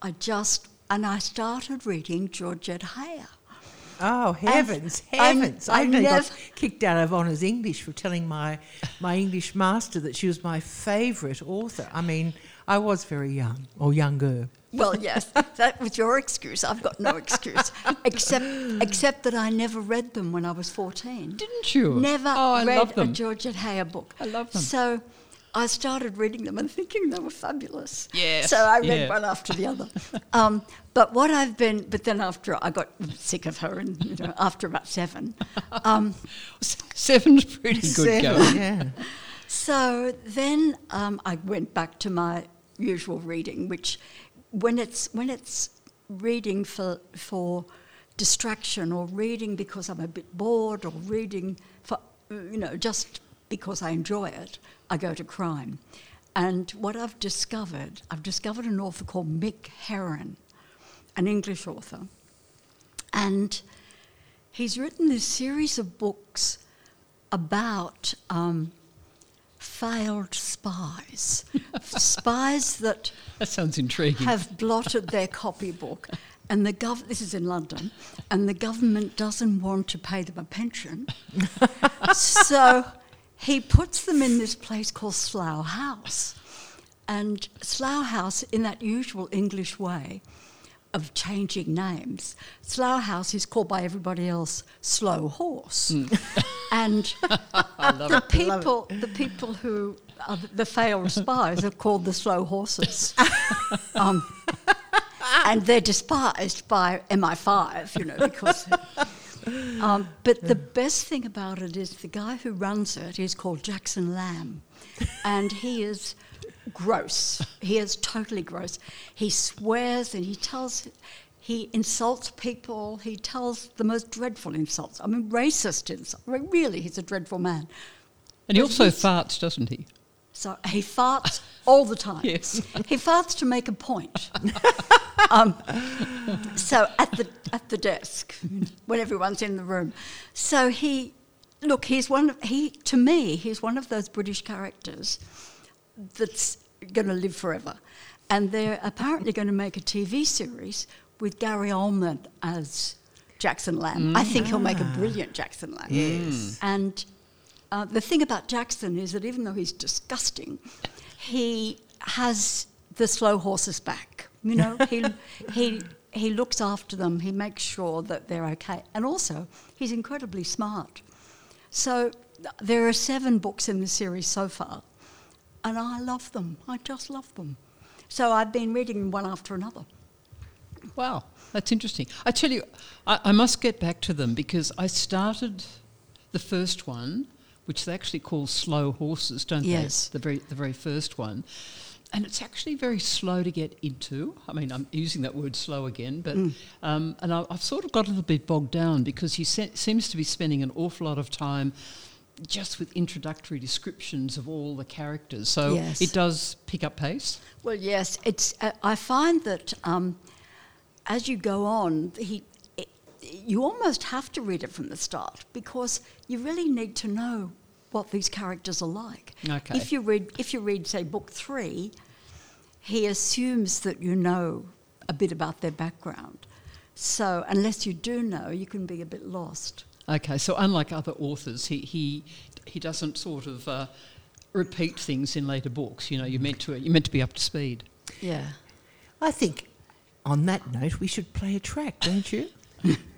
I just and I started reading Georgette Heyer. Oh heavens, heavens! I, I nearly got kicked out of honours English for telling my my English master that she was my favourite author. I mean, I was very young or younger. Well, yes, that was your excuse. I've got no excuse, except except that I never read them when I was fourteen. Didn't you? Never oh, read a Georgette Heyer book. I love them. So I started reading them and thinking they were fabulous. Yes. So I read yeah. one after the other. um, but what I've been, but then after I got sick of her, and you know, after about seven, um, seven's pretty good seven, going. Yeah. So then um, I went back to my usual reading, which when it's when it's reading for for distraction or reading because I'm a bit bored or reading for you know just because I enjoy it, I go to crime. And what I've discovered, I've discovered an author called Mick Herron, an English author. And he's written this series of books about um, failed spies, spies that that sounds intriguing. have blotted their copybook, and the gov this is in London, and the government doesn't want to pay them a pension, so he puts them in this place called Slough House. And Slough House, in that usual English way of changing names, Slough House is called by everybody else Slow Horse. Mm. And the it. people, the people who are the failed spies are called the Slow Horses. um, and they're despised by MI5, you know, because um, but the best thing about it is the guy who runs it is called Jackson Lamb, and he is gross. He is totally gross. He swears and he tells, he insults people. He tells the most dreadful insults. I mean, racist insults. Really, he's a dreadful man. And he but also farts, doesn't he? So he farts all the time. Yes. He farts to make a point. um, so at the at the desk when everyone's in the room. So he, look, he's one. Of, he to me, he's one of those British characters that's going to live forever, and they're apparently going to make a TV series with Gary Oldman as Jackson Lamb. Mm. I think he'll make a brilliant Jackson Lamb. Yes. And uh, the thing about Jackson is that even though he's disgusting, he has the slow horses back. You know, he he he looks after them. He makes sure that they're okay, and also he's incredibly smart. So there are seven books in the series so far, and I love them. I just love them. So I've been reading one after another. Wow, that's interesting. I tell you, I, I must get back to them because I started the first one which they actually call slow horses, don't yes. they? The very the very first one. And it's actually very slow to get into. I mean, I'm using that word slow again, but mm. um, and I, have sort of got a little bit bogged down because he se- seems to be spending an awful lot of time just with introductory descriptions of all the characters. So yes. it does pick up pace. Well, yes, it's. Uh, I find that um, as you go on, he you almost have to read it from the start because you really need to know what these characters are like. Okay. If you read, if you read, say, book three, he assumes that you know a bit about their background. So unless you do know, you can be a bit lost. Okay, so unlike other authors, he he, he doesn't sort of uh, repeat things in later books. You know, you're meant to you're meant to be up to speed. Yeah. I think on that note, we should play a track, don't you?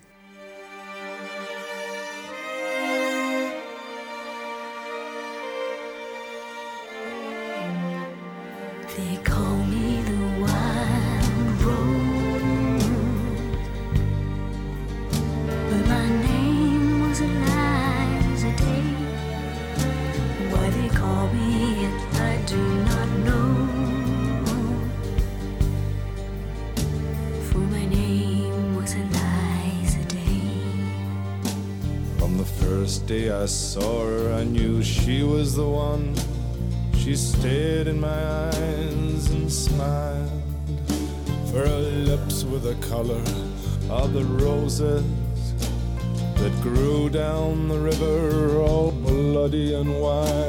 saw her, I knew she was the one. She stared in my eyes and smiled. For her lips were the color of the roses that grew down the river, all bloody and wild.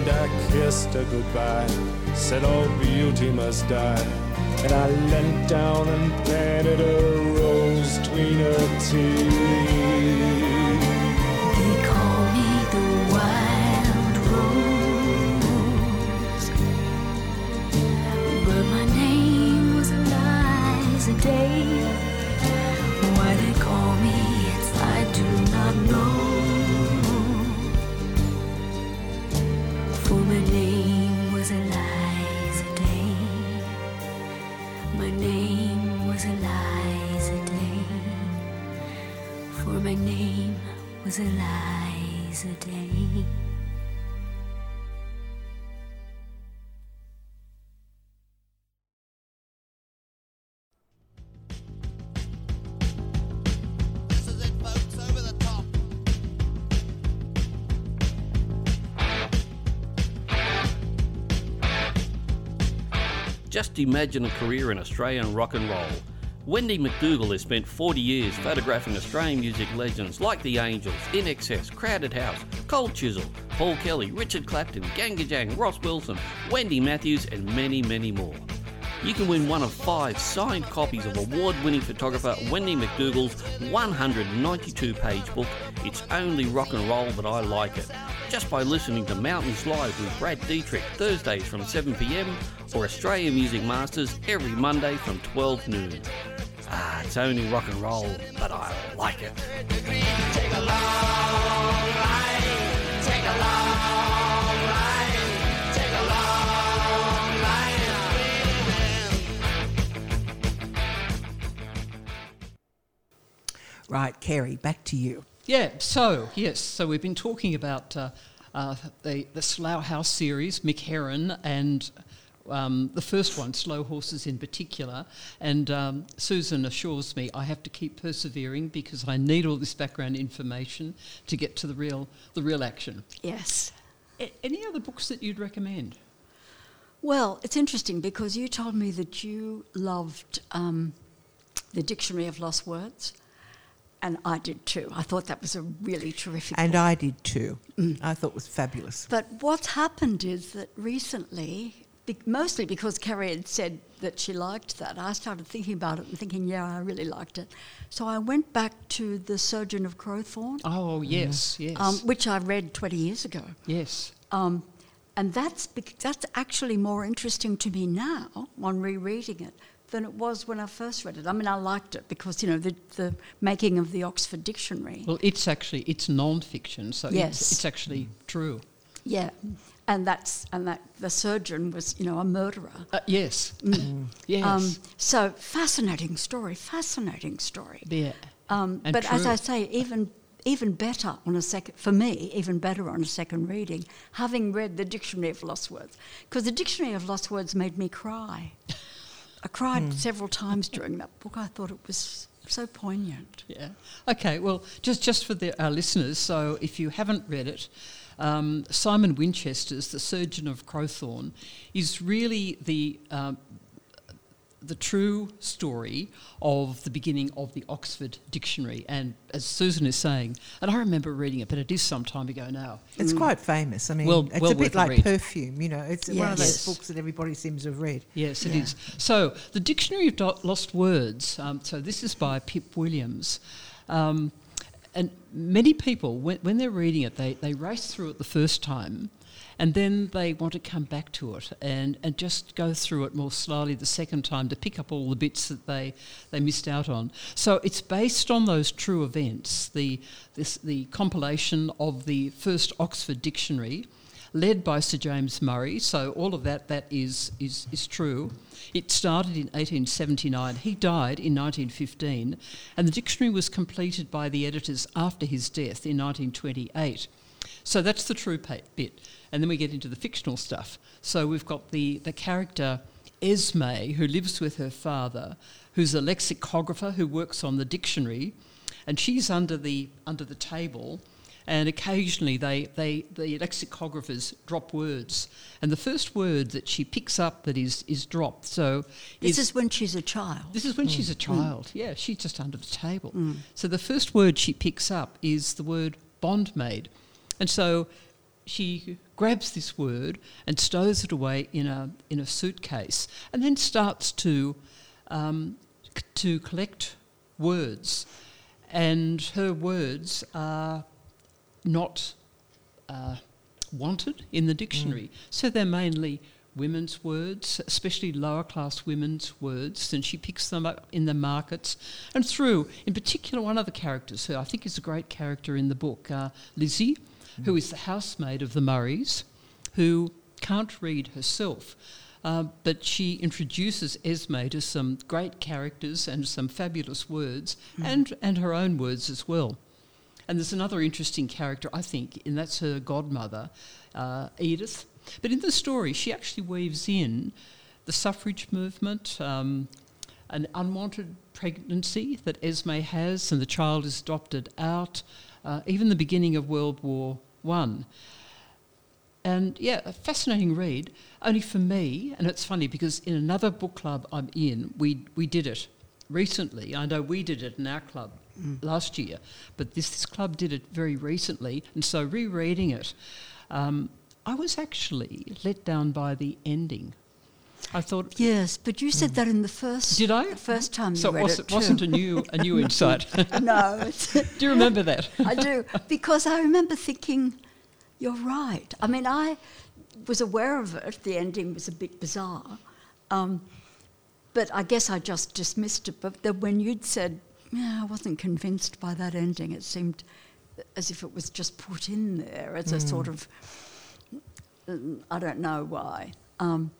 And I kissed her goodbye. Said all beauty must die. And I leant down and planted a rose between her teeth. Just imagine a career in Australian rock and roll. Wendy McDougall has spent 40 years photographing Australian music legends like The Angels, INXS, Crowded House, Cold Chisel, Paul Kelly, Richard Clapton, GANGgajang, Ross Wilson, Wendy Matthews, and many, many more. You can win one of five signed copies of award winning photographer Wendy McDougall's 192 page book, It's Only Rock and Roll That I Like It, just by listening to Mountains Live with Brad Dietrich Thursdays from 7pm or Australian Music Masters every Monday from 12 noon. Ah, it's only rock and roll, but I like it. Right, Kerry, back to you. Yeah, so, yes, so we've been talking about uh, uh, the, the Slough House series, Mick Herron, and um, the first one, Slow Horses in particular. And um, Susan assures me I have to keep persevering because I need all this background information to get to the real, the real action. Yes. A- any other books that you'd recommend? Well, it's interesting because you told me that you loved um, the Dictionary of Lost Words, and I did too. I thought that was a really terrific And book. I did too. I thought it was fabulous. But what's happened is that recently, be- mostly because Kerry had said that she liked that, I started thinking about it and thinking, yeah, I really liked it. So I went back to The Surgeon of Crowthorne. Oh, yes, yes. Um, which I read 20 years ago. Yes. Um, and that's, bec- that's actually more interesting to me now on rereading it than it was when I first read it. I mean, I liked it because, you know, the, the making of the Oxford Dictionary. Well, it's actually, it's non-fiction, so Yes. it's, it's actually true. Yeah, and that's and that the surgeon was you know a murderer. Uh, yes, Mm. yes. Um, so fascinating story, fascinating story. Yeah. Um, but as. I say, even even better on a second for me, even better on a second reading, having read the Dictionary of Lost Words, because the Dictionary of Lost Words made me cry. I cried Hmm. several times during that book. I thought it was so poignant. Yeah. Okay. Well, just just for the, our listeners, so if you haven't read it, um, Simon Winchester's The Surgeon of Crowthorne is really the um, the true story of the beginning of the Oxford Dictionary. And as Susan is saying, and I remember reading it, but it is some time ago now. It's quite famous. I mean, Well- it's well a bit like read. perfume, you know. It's one of those books that everybody seems to have read. Yes, it Yeah. is. So, the Dictionary of Lost Words, um, so this is by Pip Williams. Um, and many people, when, when they're reading it, they, they race through it the first time and then they want to come back to it and, and just go through it more slowly the second time to pick up all the bits that they, they missed out on. So it's based on those true events, the, this, the compilation of the first Oxford Dictionary, led by Sir James Murray. So all of that that is is is true. It started in 1879. He died in 1915, and the dictionary was completed by the editors after his death in 1928. So that's the true bit, and then we get into the fictional stuff. So we've got the the character. Esme, who lives with her father, who's a lexicographer who works on the dictionary, and she's under the under the table, and occasionally they, they the lexicographers drop words, and the first word that she picks up that is is dropped. So This is when she's a child. This is when Mm. she's a Mm. child. Yeah, she's just under the table. Mm. So the first word she picks up is the word bondmaid, and so she grabs this word and stows it away in a in a suitcase, and then starts to um, c- to collect words, and her words are not uh, wanted in the dictionary. So they're mainly women's words, especially lower class women's words, and she picks them up in the markets and through, in particular, one of the characters who I think is a great character in the book, uh, Lizzie, who is the housemaid of the Murrays, who can't read herself. Uh, but she introduces Esme to some great characters and some fabulous words, Mm. and, and her own words as well. And there's another interesting character, I think, and that's her godmother, uh, Edith. But in the story, she actually weaves in the suffrage movement, um, an unwanted pregnancy that Esme has, and the child is adopted out, uh, even the beginning of World War One. And yeah, a fascinating read. Only for me, and it's funny because in another book club I'm in, we we did it recently. I know we did it in our club Mm. last year, but this this club did it very recently, and so rereading it, um, I was actually let down by the ending. I thought. Yes, but you said that in the first. Did I? The first time So you it read it. too. wasn't a new a new insight. no. Do you remember that? I do because I remember thinking, "You're right." I mean, I was aware of it. The ending was a bit bizarre, um, but I guess I just dismissed it. But then when you'd said, "Yeah, I wasn't convinced by that ending," it seemed as if it was just put in there as a Mm. sort of mm, I don't know why. Um,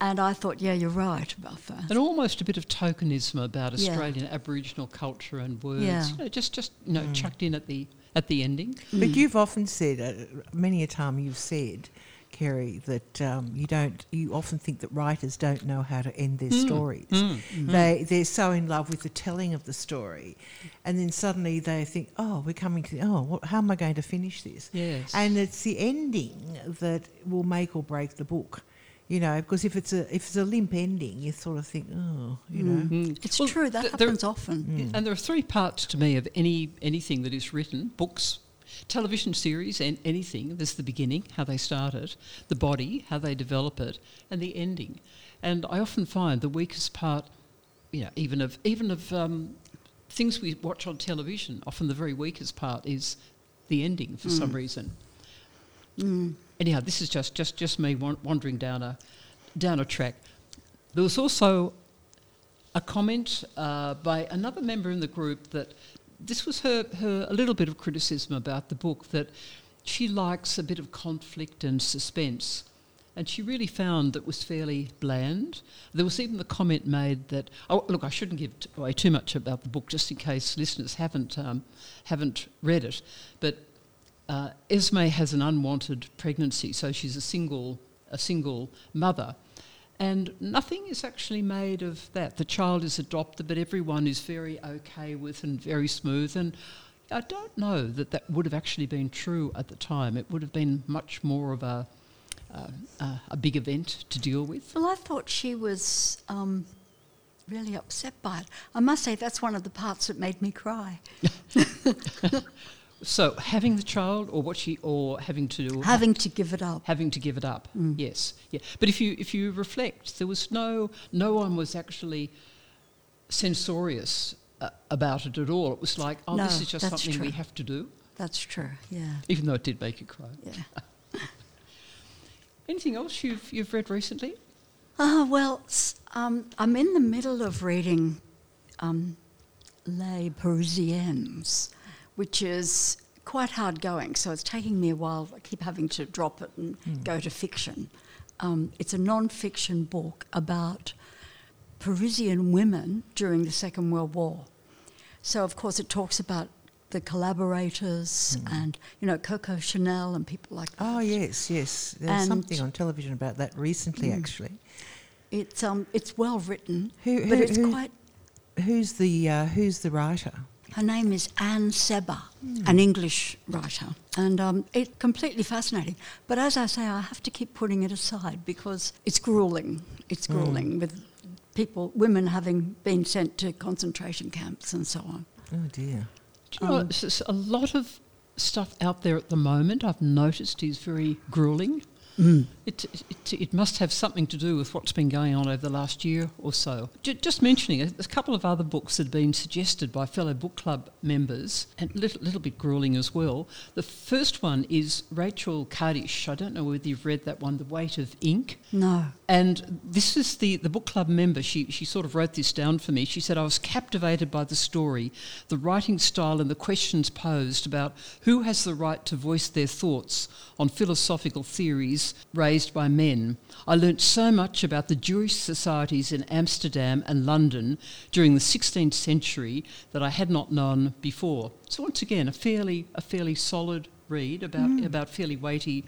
and I thought, yeah, you're right about that. And almost a bit of tokenism about Yeah. Australian Aboriginal culture and words. Yeah. You know, just just you know, chucked in at the at the ending. But you've often said, uh, many a time you've said, Kerry, that um, you don't. You often think that writers don't know how to end their Mm, stories. mm, mm. They they're so in love with the telling of the story, and then suddenly they think, oh, we're coming to. Oh, what, how am I going to finish this? Yes. And it's the ending that will make or break the book. You know, because if it's a if it's a limp ending, you sort of think, oh, you know, Mm. It's Well, true, that th- there- happens often. And there are three parts to me of any anything that is written: books, television series, and anything. There's the beginning, how they start it, the body, how they develop it, and the ending. And I often find the weakest part, you know, even of even of um, things we watch on television. Often the very weakest part is the ending for some Mm. reason. Mm. Anyhow, this is just just just me wandering down a down a track. There was also a comment uh, by another member in the group that this was her, her a little bit of criticism about the book that she likes a bit of conflict and suspense. And she really found that was fairly bland. There was even the comment made that, oh, look, I shouldn't give away too much about the book, just in case listeners haven't um, haven't read it. But uh, Esme has an unwanted pregnancy, so she's a single a single mother, and nothing is actually made of that. The child is adopted, but everyone is very okay with and very smooth. And I don't know that that would have actually been true at the time. It would have been much more of a uh, uh, a big event to deal with. Well, I thought she was um, really upset by it. I must say that's one of the parts that made me cry. So having the child, or what she, or having to Having to give it up. having to give it up. Yes, yeah. But if you if you reflect, there was no no one was actually censorious uh, about it at all. It was like, oh, No, this is just something we have to do, That's true, yeah. even though it did make you cry. Yeah. Anything else you've you've read recently? Ah, well, um, I'm in the middle of reading um, Les Parisiennes, which is quite hard going, so it's taking me a while. I keep having to drop it and go to fiction. Um, it's a non fiction book about Parisian women during the Second World War. So, of course, it talks about the collaborators and, you know, Coco Chanel and people like that. Oh yes, yes. There's And- something on television about that recently, Mm. actually. It's, um, it's well written, Who, but who- it's who- quite Who's the uh, Who's the writer? Her name is Anne Sebba, an English writer, and um, it's completely fascinating. But as I say, I have to keep putting it aside because it's grueling. It's Mm. grueling with people, women having been sent to concentration camps and so on. Oh dear. Do you know, Um, s- s- a lot of stuff out there at the moment I've noticed is very grueling. Mm. It, it, it must have something to do with what's been going on over the last year or so. J- just mentioning there's a couple of other books that have been suggested by fellow book club members, and a little, little bit grueling as well. The first one is Rachel Kadish. I don't know whether you've read that one, The Weight of Ink. No. And this is the, the book club member. She, she sort of wrote this down for me. She said, I was captivated by the story, the writing style, and the questions posed about who has the right to voice their thoughts on philosophical theories raised by men. I learnt so much about the Jewish societies in Amsterdam and London during the 16th century that I had not known before. So once again, a fairly a fairly solid read about Mm. about fairly weighty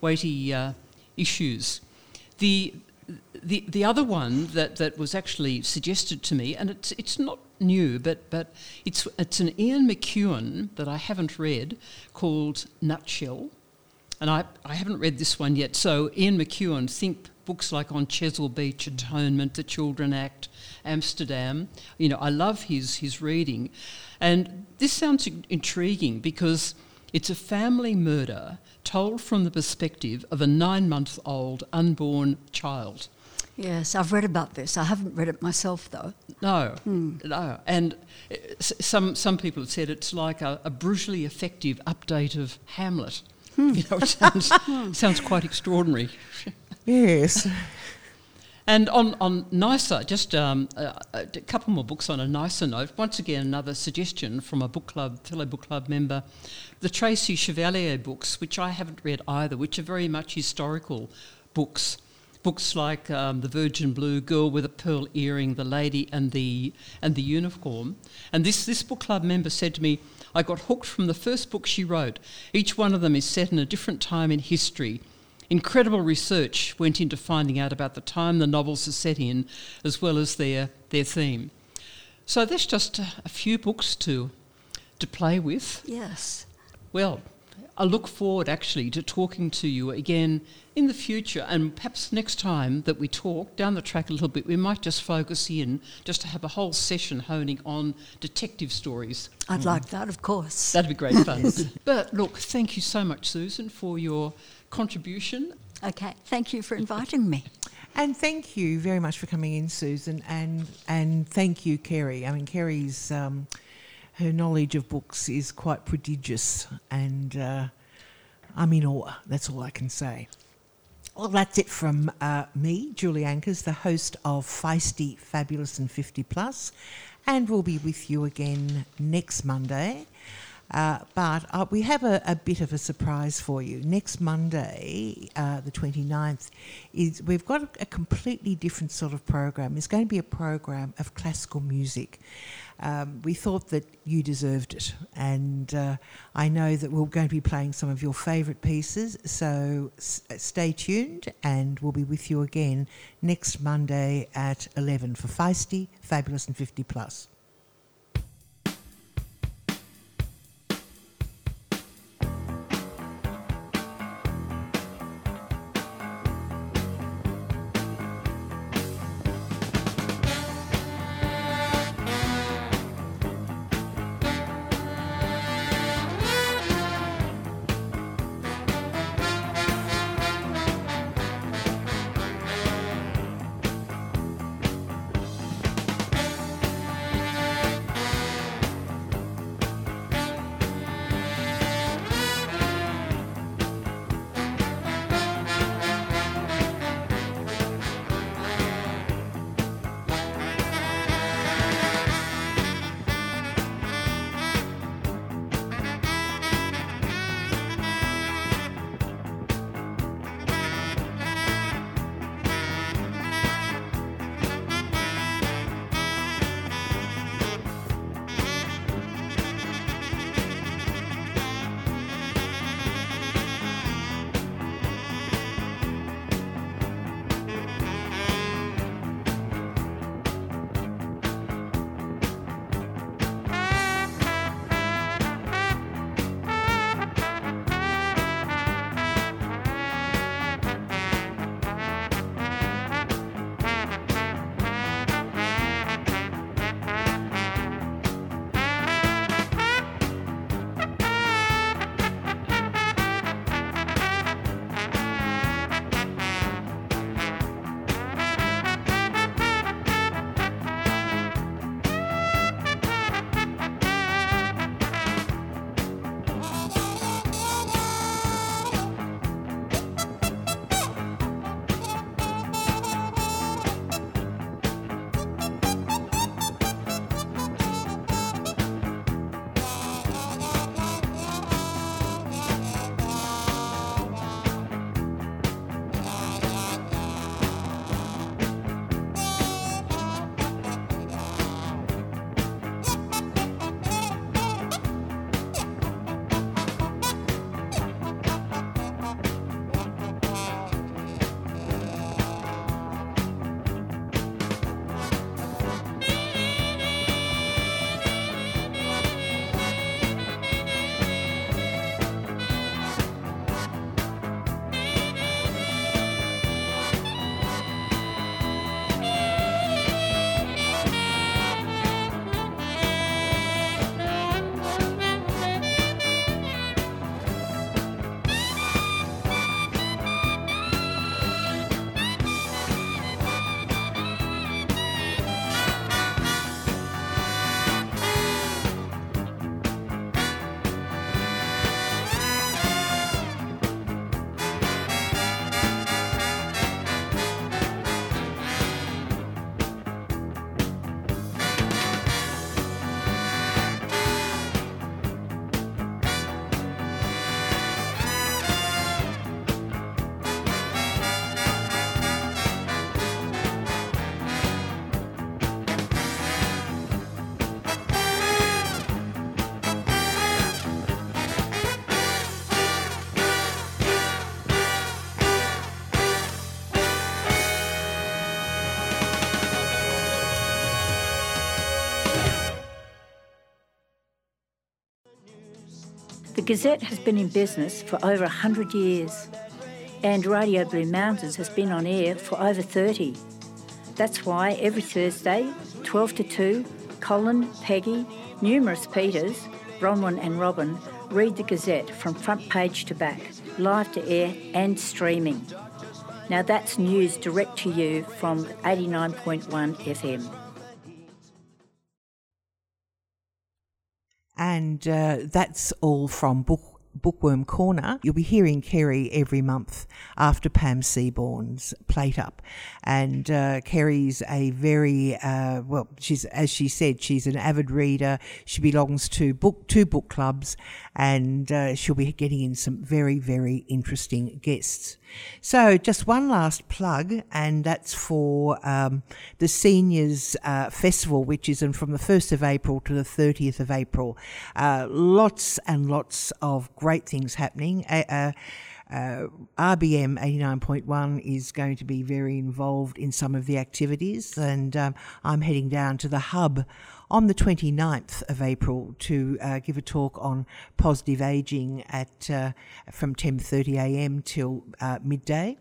weighty uh, issues. The the the other one that, that was actually suggested to me, and it's it's not new, but but it's it's an Ian McEwan that I haven't read called Nutshell, and I, I haven't read this one yet. So Ian McEwan, think books like on Chesil Beach, Atonement, The Children Act, Amsterdam. You know, I love his his reading, and this sounds intriguing because it's a family murder told from the perspective of a nine month old unborn child. Yes, I've read about this. I haven't read it myself, though. No, Hmm. no. And uh, some some people have said it's like a, a brutally effective update of Hamlet. Hmm. You know, it sounds, sounds quite extraordinary. Yes. And on, on nicer, just um, a, a couple more books on a nicer note. Once again, another suggestion from a book club, fellow book club member, the Tracy Chevalier books, which I haven't read either, which are very much historical books. Books like um, The Virgin Blue, Girl with a Pearl Earring, The Lady and the and the Unicorn. And this, this book club member said to me, I got hooked from the first book she wrote. Each one of them is set in a different time in history. Incredible research went into finding out about the time the novels are set in, as well as their, their theme. So there's just a, a few books to, to play with. Yes. Well, I look forward actually to talking to you again in the future, and perhaps next time that we talk down the track a little bit, we might just focus in just to have a whole session honing on detective stories. I'd like that, of course. That'd be great fun. but look, thank you so much, Susan, for your contribution. Okay, thank you for inviting me. And thank you very much for coming in, Susan, and and thank you, Kerry. I mean, Kerry's um, her knowledge of books is quite prodigious, and uh, I'm in awe. That's all I can say. Well, that's it from uh, me, Julie Anchors, the host of Feisty, Fabulous, and 50 Plus, and we'll be with you again next Monday. Uh, but uh, we have a, a bit of a surprise for you. Next Monday, uh, the 29th, is we've got a, a completely different sort of program. It's going to be a program of classical music. Um, we thought that you deserved it, and uh, I know that we're going to be playing some of your favourite pieces. So s- stay tuned, and we'll be with you again next Monday at 11 for Feisty, Fabulous, and 50 Plus. Gazette has been in business for over 100 years, and Radio Blue Mountains has been on air for over 30. That's why every Thursday, 12 to 2, Colin, Peggy, numerous Peters, Bronwyn, and Robin read the Gazette from front page to back, live to air and streaming. Now that's news direct to you from 89.1 FM. And uh, that's all from Book Bookworm Corner. You'll be hearing Kerry every month after Pam Seaborn's Plate Up. And uh, Kerry's a very, uh, well, she's, as she said, she's an avid reader. She belongs to book two book clubs and uh, she'll be getting in some very, very interesting guests. So, just one last plug, and that's for um, the Seniors uh, Festival, which is in from the 1st of April to the 30th of April. Uh, lots and lots of great things happening. Uh, uh, RBM 89.1 is going to be very involved in some of the activities, and um, I'm heading down to the hub on the 29th of April to uh, give a talk on positive aging at uh, from 10:30 a.m. till uh, midday.